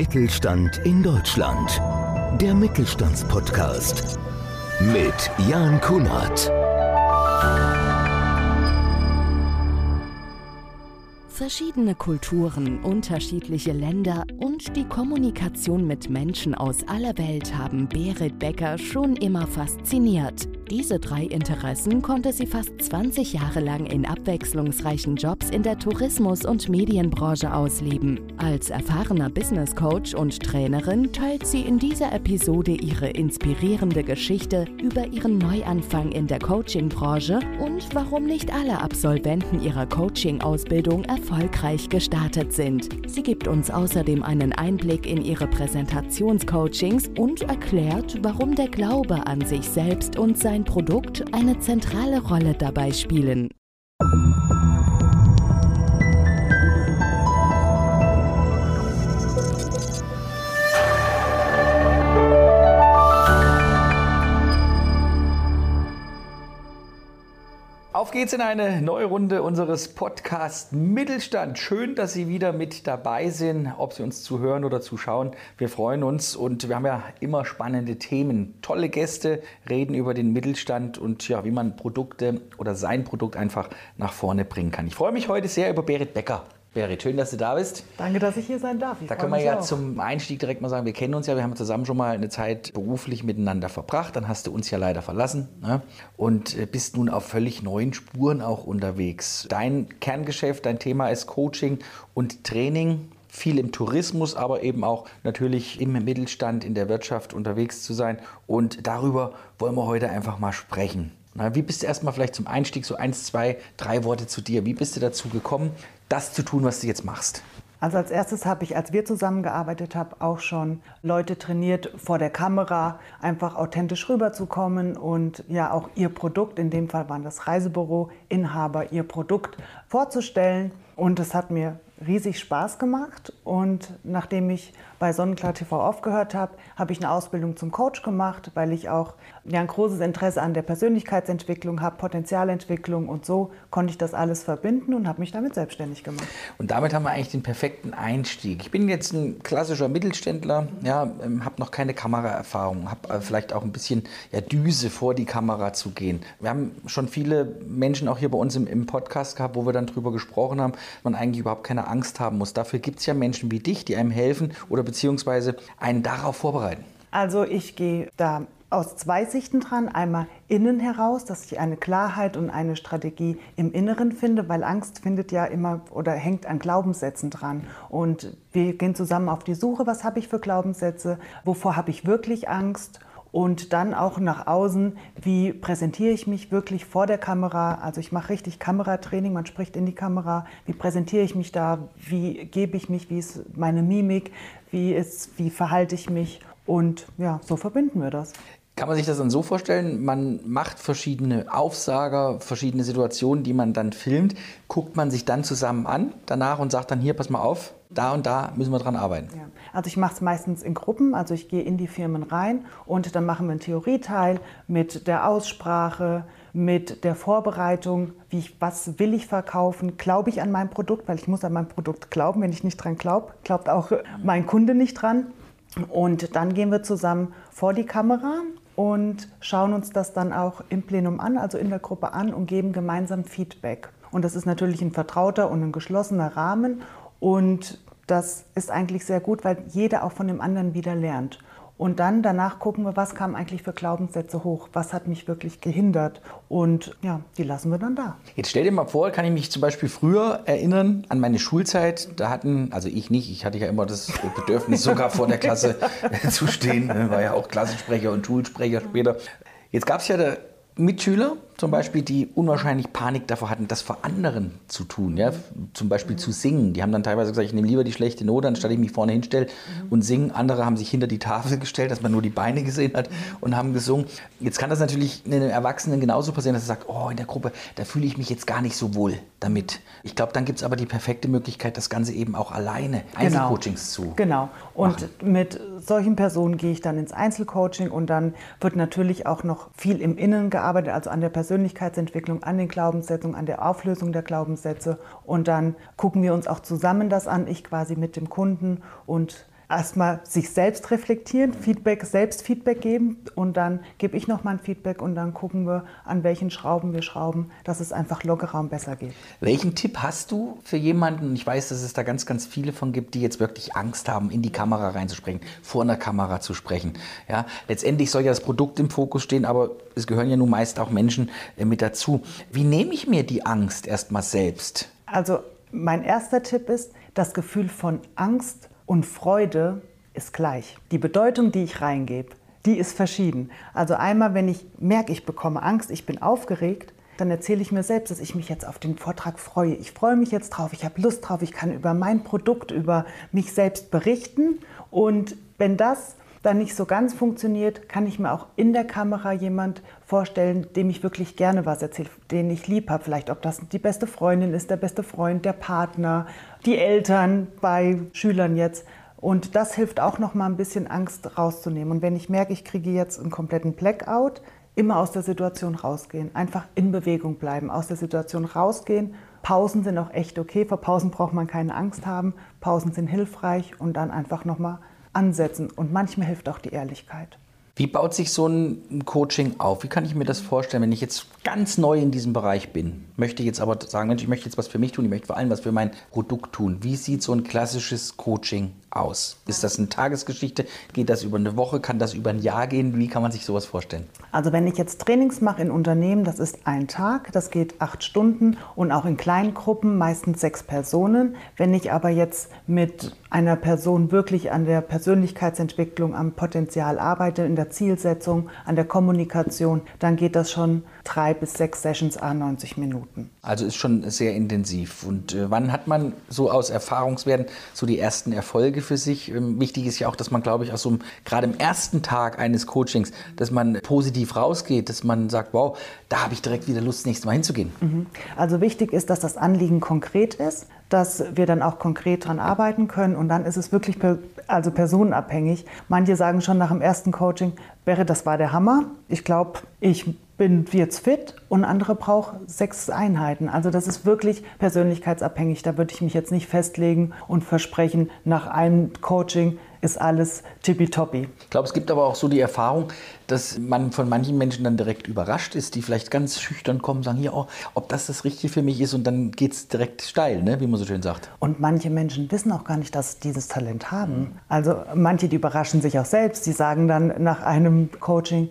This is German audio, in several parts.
Mittelstand in Deutschland. Der Mittelstandspodcast mit Jan Kunert. Verschiedene Kulturen, unterschiedliche Länder und die Kommunikation mit Menschen aus aller Welt haben Berit Becker schon immer fasziniert. Diese drei Interessen konnte sie fast 20 Jahre lang in abwechslungsreichen Jobs in der Tourismus- und Medienbranche ausleben. Als erfahrener Business Coach und Trainerin teilt sie in dieser Episode ihre inspirierende Geschichte über ihren Neuanfang in der Coachingbranche und warum nicht alle Absolventen ihrer Coaching-Ausbildung erfolgreich gestartet sind. Sie gibt uns außerdem einen Einblick in ihre Präsentationscoachings und erklärt, warum der Glaube an sich selbst und sein sein Produkt eine zentrale Rolle dabei spielen. Geht's in eine neue Runde unseres Podcasts Mittelstand. Schön, dass Sie wieder mit dabei sind, ob Sie uns zuhören oder zuschauen. Wir freuen uns und wir haben ja immer spannende Themen. Tolle Gäste reden über den Mittelstand und ja, wie man Produkte oder sein Produkt einfach nach vorne bringen kann. Ich freue mich heute sehr über Berit Becker. Berit, schön, dass du da bist. Danke, dass ich hier sein darf. Ich da können wir ja auch. zum Einstieg direkt mal sagen, wir kennen uns ja, wir haben zusammen schon mal eine Zeit beruflich miteinander verbracht. Dann hast du uns ja leider verlassen ne? und äh, bist nun auf völlig neuen Spuren auch unterwegs. Dein Kerngeschäft, dein Thema ist Coaching und Training viel im Tourismus, aber eben auch natürlich im Mittelstand, in der Wirtschaft unterwegs zu sein. Und darüber wollen wir heute einfach mal sprechen. Na, wie bist du erstmal vielleicht zum Einstieg so eins, zwei, drei Worte zu dir? Wie bist du dazu gekommen, das zu tun, was du jetzt machst? Also als erstes habe ich, als wir zusammengearbeitet haben, auch schon Leute trainiert, vor der Kamera einfach authentisch rüberzukommen und ja auch ihr Produkt, in dem Fall waren das Reisebüro, Inhaber, ihr Produkt vorzustellen. Und es hat mir riesig Spaß gemacht. Und nachdem ich bei Sonnenklar TV aufgehört habe, habe ich eine Ausbildung zum Coach gemacht, weil ich auch ja, ein großes Interesse an der Persönlichkeitsentwicklung habe, Potenzialentwicklung und so konnte ich das alles verbinden und habe mich damit selbstständig gemacht. Und damit haben wir eigentlich den perfekten Einstieg. Ich bin jetzt ein klassischer Mittelständler, ja, ähm, habe noch keine Kameraerfahrung, habe äh, vielleicht auch ein bisschen ja, Düse vor die Kamera zu gehen. Wir haben schon viele Menschen auch hier bei uns im, im Podcast gehabt, wo wir dann darüber gesprochen haben, man eigentlich überhaupt keine Angst haben muss. Dafür gibt es ja Menschen wie dich, die einem helfen oder beziehungsweise einen darauf vorbereiten. Also ich gehe da aus zwei Sichten dran. Einmal innen heraus, dass ich eine Klarheit und eine Strategie im Inneren finde, weil Angst findet ja immer oder hängt an Glaubenssätzen dran. Und wir gehen zusammen auf die Suche, was habe ich für Glaubenssätze, wovor habe ich wirklich Angst und dann auch nach außen, wie präsentiere ich mich wirklich vor der Kamera. Also ich mache richtig Kameratraining, man spricht in die Kamera. Wie präsentiere ich mich da? Wie gebe ich mich? Wie ist meine Mimik? Wie, ist, wie verhalte ich mich? Und ja, so verbinden wir das. Kann man sich das dann so vorstellen, man macht verschiedene Aufsager, verschiedene Situationen, die man dann filmt, guckt man sich dann zusammen an danach und sagt dann hier, pass mal auf, da und da müssen wir dran arbeiten. Ja. Also ich mache es meistens in Gruppen, also ich gehe in die Firmen rein und dann machen wir einen Theorieteil mit der Aussprache, mit der Vorbereitung, wie ich, was will ich verkaufen, glaube ich an mein Produkt, weil ich muss an mein Produkt glauben, wenn ich nicht dran glaube, glaubt auch mein Kunde nicht dran. Und dann gehen wir zusammen vor die Kamera und schauen uns das dann auch im Plenum an, also in der Gruppe an und geben gemeinsam Feedback. Und das ist natürlich ein vertrauter und ein geschlossener Rahmen und das ist eigentlich sehr gut, weil jeder auch von dem anderen wieder lernt. Und dann danach gucken wir, was kam eigentlich für Glaubenssätze hoch, was hat mich wirklich gehindert. Und ja, die lassen wir dann da. Jetzt stell dir mal vor, kann ich mich zum Beispiel früher erinnern an meine Schulzeit. Da hatten, also ich nicht, ich hatte ja immer das Bedürfnis, sogar vor der Klasse zu stehen. War ja auch Klassensprecher und Schulsprecher später. Jetzt gab es ja Mitschüler, zum Beispiel, die unwahrscheinlich Panik davor hatten, das vor anderen zu tun. Ja? Zum Beispiel mhm. zu singen. Die haben dann teilweise gesagt, ich nehme lieber die schlechte Note, anstatt ich mich vorne hinstelle mhm. und singe. Andere haben sich hinter die Tafel gestellt, dass man nur die Beine gesehen hat mhm. und haben gesungen. Jetzt kann das natürlich einem Erwachsenen genauso passieren, dass er sagt, oh, in der Gruppe, da fühle ich mich jetzt gar nicht so wohl damit. Ich glaube, dann gibt es aber die perfekte Möglichkeit, das Ganze eben auch alleine, genau. Einzelcoachings zu Genau. Und machen. mit solchen Personen gehe ich dann ins Einzelcoaching und dann wird natürlich auch noch viel im Innen gearbeitet, also an der Persönlichkeitsentwicklung, an den Glaubenssätzen, an der Auflösung der Glaubenssätze. Und dann gucken wir uns auch zusammen das an, ich quasi mit dem Kunden und erstmal sich selbst reflektieren, Feedback, selbst Feedback geben und dann gebe ich nochmal ein Feedback und dann gucken wir, an welchen Schrauben wir schrauben, dass es einfach lockerer und besser geht. Welchen Tipp hast du für jemanden? Ich weiß, dass es da ganz, ganz viele von gibt, die jetzt wirklich Angst haben, in die Kamera reinzusprechen, vor einer Kamera zu sprechen. Ja, letztendlich soll ja das Produkt im Fokus stehen, aber es gehören ja nun meist auch Menschen äh, mit dazu. Wie nehme ich mir die Angst erstmal selbst? Also mein erster Tipp ist, das Gefühl von Angst und Freude ist gleich. Die Bedeutung, die ich reingebe, die ist verschieden. Also einmal, wenn ich merke, ich bekomme Angst, ich bin aufgeregt, dann erzähle ich mir selbst, dass ich mich jetzt auf den Vortrag freue. Ich freue mich jetzt drauf, ich habe Lust drauf, ich kann über mein Produkt, über mich selbst berichten. Und wenn das dann nicht so ganz funktioniert, kann ich mir auch in der Kamera jemand vorstellen, dem ich wirklich gerne was erzähle, den ich lieb habe. Vielleicht, ob das die beste Freundin ist, der beste Freund, der Partner, die Eltern bei Schülern jetzt. Und das hilft auch noch mal ein bisschen Angst rauszunehmen. Und wenn ich merke, ich kriege jetzt einen kompletten Blackout, immer aus der Situation rausgehen, einfach in Bewegung bleiben, aus der Situation rausgehen. Pausen sind auch echt okay. Vor Pausen braucht man keine Angst haben. Pausen sind hilfreich und dann einfach noch mal ansetzen. Und manchmal hilft auch die Ehrlichkeit. Wie baut sich so ein Coaching auf? Wie kann ich mir das vorstellen, wenn ich jetzt ganz neu in diesem Bereich bin, möchte jetzt aber sagen, Mensch, ich möchte jetzt was für mich tun, ich möchte vor allem was für mein Produkt tun. Wie sieht so ein klassisches Coaching aus? Ist das eine Tagesgeschichte? Geht das über eine Woche? Kann das über ein Jahr gehen? Wie kann man sich sowas vorstellen? Also wenn ich jetzt Trainings mache in Unternehmen, das ist ein Tag, das geht acht Stunden und auch in kleinen Gruppen, meistens sechs Personen. Wenn ich aber jetzt mit einer Person wirklich an der Persönlichkeitsentwicklung, am Potenzial arbeite, in der Zielsetzung, an der Kommunikation, dann geht das schon drei bis sechs Sessions a 90 Minuten. Also ist schon sehr intensiv. Und äh, wann hat man so aus Erfahrungswerten so die ersten Erfolge für sich? Ähm, wichtig ist ja auch, dass man, glaube ich, auch so gerade im ersten Tag eines Coachings, dass man positiv rausgeht, dass man sagt, wow, da habe ich direkt wieder Lust, nächstes Mal hinzugehen. Mhm. Also wichtig ist, dass das Anliegen konkret ist, dass wir dann auch konkret daran arbeiten können und dann ist es wirklich per, also personenabhängig. Manche sagen schon nach dem ersten Coaching, Berre, das war der Hammer. Ich glaube, ich bin jetzt fit und andere brauchen sechs Einheiten. Also das ist wirklich persönlichkeitsabhängig. Da würde ich mich jetzt nicht festlegen und versprechen, nach einem Coaching ist alles tippitoppi. Ich glaube, es gibt aber auch so die Erfahrung, dass man von manchen Menschen dann direkt überrascht ist, die vielleicht ganz schüchtern kommen, sagen, hier, oh, ob das das Richtige für mich ist und dann geht es direkt steil, ne? wie man so schön sagt. Und manche Menschen wissen auch gar nicht, dass sie dieses Talent haben. Also manche, die überraschen sich auch selbst, die sagen dann nach einem Coaching,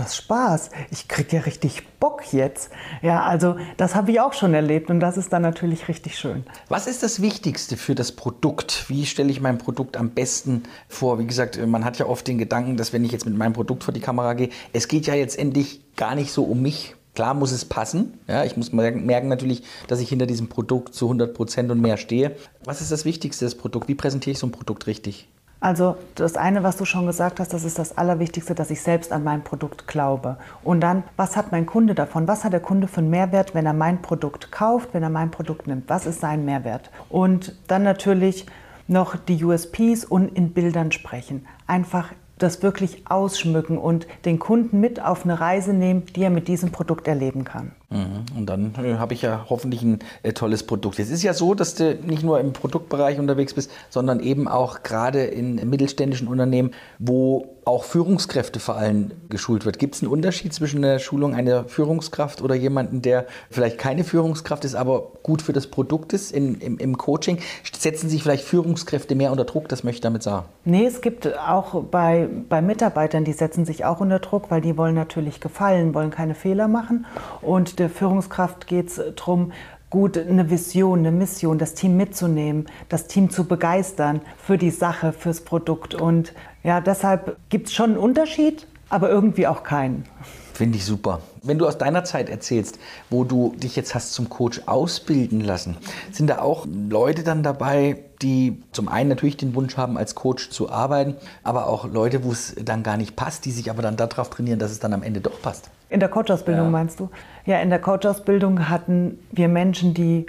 das Spaß. Ich kriege ja richtig Bock jetzt. Ja, also das habe ich auch schon erlebt und das ist dann natürlich richtig schön. Was ist das Wichtigste für das Produkt? Wie stelle ich mein Produkt am besten vor? Wie gesagt, man hat ja oft den Gedanken, dass wenn ich jetzt mit meinem Produkt vor die Kamera gehe, es geht ja jetzt endlich gar nicht so um mich. Klar muss es passen. Ja, ich muss merken, natürlich, dass ich hinter diesem Produkt zu 100 Prozent und mehr stehe. Was ist das Wichtigste, das Produkt? Wie präsentiere ich so ein Produkt richtig? Also das eine, was du schon gesagt hast, das ist das Allerwichtigste, dass ich selbst an mein Produkt glaube. Und dann, was hat mein Kunde davon? Was hat der Kunde für einen Mehrwert, wenn er mein Produkt kauft, wenn er mein Produkt nimmt? Was ist sein Mehrwert? Und dann natürlich noch die USPs und in Bildern sprechen. Einfach das wirklich ausschmücken und den Kunden mit auf eine Reise nehmen, die er mit diesem Produkt erleben kann. Mhm. Und dann äh, habe ich ja hoffentlich ein äh, tolles Produkt. Es ist ja so, dass du nicht nur im Produktbereich unterwegs bist, sondern eben auch gerade in mittelständischen Unternehmen, wo auch Führungskräfte vor allem geschult wird. Gibt es einen Unterschied zwischen der Schulung einer Führungskraft oder jemanden, der vielleicht keine Führungskraft ist, aber gut für das Produkt ist in, im, im Coaching? Setzen sich vielleicht Führungskräfte mehr unter Druck? Das möchte ich damit sagen. Nee, es gibt auch bei, bei Mitarbeitern, die setzen sich auch unter Druck, weil die wollen natürlich gefallen, wollen keine Fehler machen. Und der Führungskraft geht es darum, gut eine Vision, eine Mission, das Team mitzunehmen, das Team zu begeistern für die Sache, fürs Produkt. Und ja, deshalb gibt es schon einen Unterschied, aber irgendwie auch keinen. Finde ich super. Wenn du aus deiner Zeit erzählst, wo du dich jetzt hast zum Coach ausbilden lassen, sind da auch Leute dann dabei, die zum einen natürlich den Wunsch haben, als Coach zu arbeiten, aber auch Leute, wo es dann gar nicht passt, die sich aber dann darauf trainieren, dass es dann am Ende doch passt? In der Coachausbildung ja. meinst du? Ja, in der Coachausbildung hatten wir Menschen, die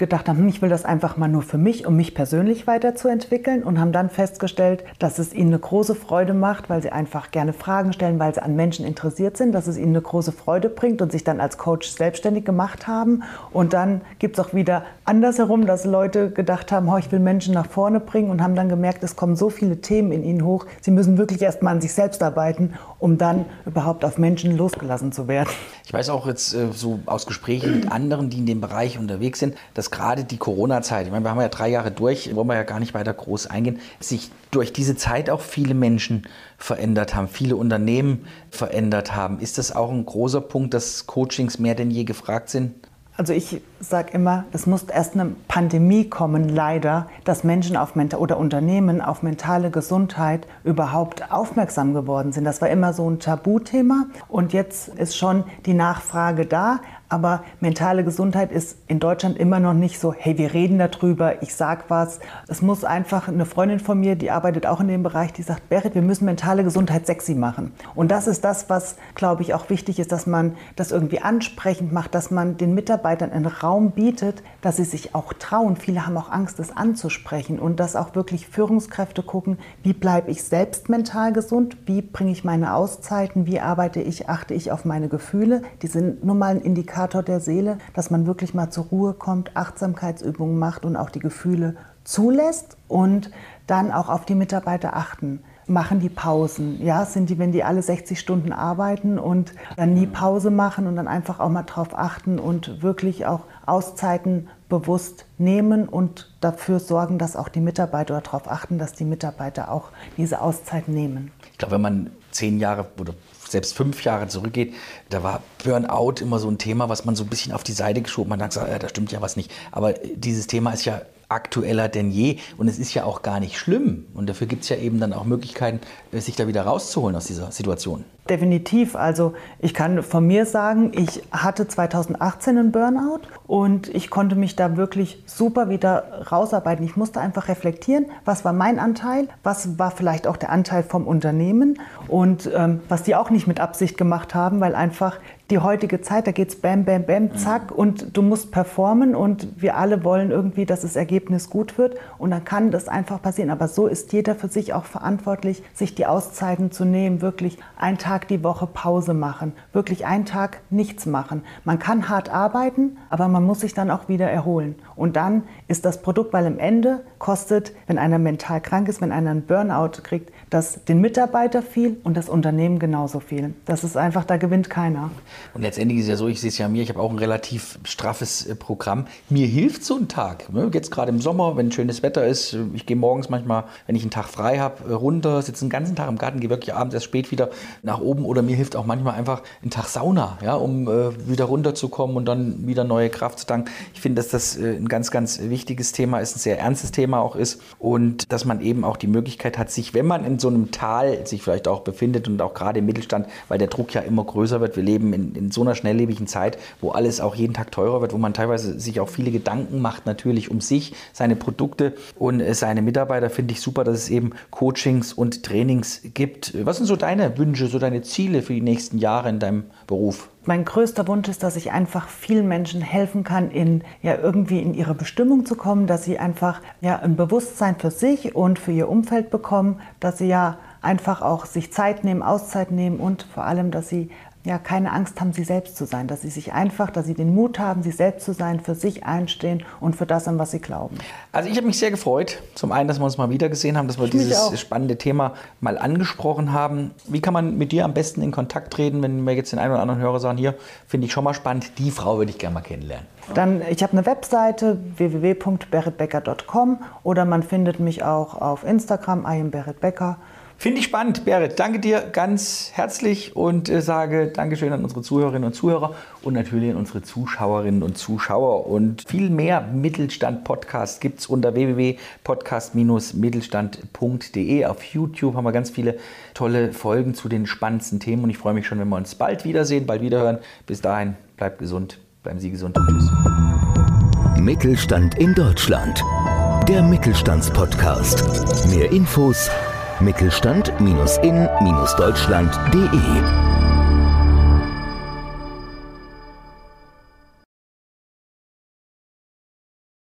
gedacht haben, hm, ich will das einfach mal nur für mich, um mich persönlich weiterzuentwickeln und haben dann festgestellt, dass es ihnen eine große Freude macht, weil sie einfach gerne Fragen stellen, weil sie an Menschen interessiert sind, dass es ihnen eine große Freude bringt und sich dann als Coach selbstständig gemacht haben. Und dann gibt es auch wieder andersherum, dass Leute gedacht haben, oh, ich will Menschen nach vorne bringen und haben dann gemerkt, es kommen so viele Themen in ihnen hoch. Sie müssen wirklich erst mal an sich selbst arbeiten, um dann überhaupt auf Menschen losgelassen zu werden. Ich weiß auch jetzt äh, so aus Gesprächen mit anderen, die in dem Bereich unterwegs sind, dass gerade die Corona-Zeit, ich meine, wir haben ja drei Jahre durch, wollen wir ja gar nicht weiter groß eingehen, sich durch diese Zeit auch viele Menschen verändert haben, viele Unternehmen verändert haben. Ist das auch ein großer Punkt, dass Coachings mehr denn je gefragt sind? Also ich sage immer, es muss erst eine Pandemie kommen, leider, dass Menschen auf oder Unternehmen auf mentale Gesundheit überhaupt aufmerksam geworden sind. Das war immer so ein Tabuthema und jetzt ist schon die Nachfrage da. Aber mentale Gesundheit ist in Deutschland immer noch nicht so, hey, wir reden darüber, ich sag was. Es muss einfach eine Freundin von mir, die arbeitet auch in dem Bereich, die sagt, Berit, wir müssen mentale Gesundheit sexy machen. Und das ist das, was, glaube ich, auch wichtig ist, dass man das irgendwie ansprechend macht, dass man den Mitarbeitern einen Raum bietet, dass sie sich auch trauen. Viele haben auch Angst, das anzusprechen und dass auch wirklich Führungskräfte gucken, wie bleibe ich selbst mental gesund, wie bringe ich meine Auszeiten, wie arbeite ich, achte ich auf meine Gefühle. Die sind nun mal ein Indikator Indikator der Seele, dass man wirklich mal zur Ruhe kommt, Achtsamkeitsübungen macht und auch die Gefühle zulässt und dann auch auf die Mitarbeiter achten. Machen die Pausen, ja, sind die, wenn die alle 60 Stunden arbeiten und dann nie Pause machen und dann einfach auch mal drauf achten und wirklich auch Auszeiten bewusst nehmen und dafür sorgen, dass auch die Mitarbeiter darauf achten, dass die Mitarbeiter auch diese Auszeit nehmen. Ich glaube, wenn man zehn Jahre oder selbst fünf Jahre zurückgeht, da war Burnout immer so ein Thema, was man so ein bisschen auf die Seite geschoben hat. Man hat gesagt, ja, da stimmt ja was nicht. Aber dieses Thema ist ja aktueller denn je. Und es ist ja auch gar nicht schlimm. Und dafür gibt es ja eben dann auch Möglichkeiten, sich da wieder rauszuholen aus dieser Situation. Definitiv. Also ich kann von mir sagen, ich hatte 2018 einen Burnout und ich konnte mich da wirklich super wieder rausarbeiten. Ich musste einfach reflektieren, was war mein Anteil, was war vielleicht auch der Anteil vom Unternehmen und ähm, was die auch nicht mit Absicht gemacht haben, weil einfach die heutige Zeit, da geht es bam, bam, bam, zack und du musst performen und wir alle wollen irgendwie, dass das Ergebnis gut wird und dann kann das einfach passieren. Aber so ist jeder für sich auch verantwortlich, sich die Auszeiten zu nehmen, wirklich einen Tag die Woche Pause machen, wirklich einen Tag nichts machen. Man kann hart arbeiten, aber man muss sich dann auch wieder erholen. Und dann ist das Produkt, weil am Ende kostet, wenn einer mental krank ist, wenn einer einen Burnout kriegt, das den Mitarbeiter viel und das Unternehmen genauso viel. Das ist einfach, da gewinnt keiner. Und letztendlich ist es ja so, ich sehe es ja mir, ich habe auch ein relativ straffes äh, Programm. Mir hilft so ein Tag. Ne? Jetzt gerade im Sommer, wenn schönes Wetter ist, ich gehe morgens manchmal, wenn ich einen Tag frei habe, äh, runter, sitze den ganzen Tag im Garten, gehe wirklich abends erst spät wieder nach oben. Oder mir hilft auch manchmal einfach ein Tag Sauna, ja, um äh, wieder runterzukommen und dann wieder neue Kraft zu tanken. Ich finde, dass das äh, ein ganz, ganz wichtiges Thema ist, ein sehr ernstes Thema auch ist und dass man eben auch die Möglichkeit hat, sich, wenn man in so einem Tal sich vielleicht auch befindet und auch gerade im Mittelstand, weil der Druck ja immer größer wird. Wir leben in, in so einer schnelllebigen Zeit, wo alles auch jeden Tag teurer wird, wo man teilweise sich auch viele Gedanken macht, natürlich um sich, seine Produkte und äh, seine Mitarbeiter. Finde ich super, dass es eben Coachings und Trainings gibt. Was sind so deine Wünsche, so deine Ziele für die nächsten Jahre in deinem Beruf? Mein größter Wunsch ist, dass ich einfach vielen Menschen helfen kann, in, ja, irgendwie in ihre Bestimmung zu kommen, dass sie einfach ja, ein Bewusstsein für sich und für ihr Umfeld bekommen, dass sie ja einfach auch sich Zeit nehmen, Auszeit nehmen und vor allem, dass sie ja, keine Angst haben, sie selbst zu sein, dass sie sich einfach, dass sie den Mut haben, sie selbst zu sein, für sich einstehen und für das, an was sie glauben. Also ich habe mich sehr gefreut, zum einen, dass wir uns mal wieder gesehen haben, dass wir ich dieses spannende Thema mal angesprochen haben. Wie kann man mit dir am besten in Kontakt treten, wenn wir jetzt den einen oder anderen Hörer sagen, hier finde ich schon mal spannend, die Frau würde ich gerne mal kennenlernen? Dann, ich habe eine Webseite www.beritbecker.com oder man findet mich auch auf Instagram, I am Berit Becker. Finde ich spannend, Berit. Danke dir ganz herzlich und äh, sage Dankeschön an unsere Zuhörerinnen und Zuhörer und natürlich an unsere Zuschauerinnen und Zuschauer. Und viel mehr Mittelstand-Podcasts gibt es unter www.podcast-mittelstand.de. Auf YouTube haben wir ganz viele tolle Folgen zu den spannendsten Themen und ich freue mich schon, wenn wir uns bald wiedersehen, bald wiederhören. Bis dahin, bleibt gesund, bleiben Sie gesund und tschüss. Mittelstand in Deutschland. Der Mittelstandspodcast. Mehr Infos Mittelstand-in-deutschland.de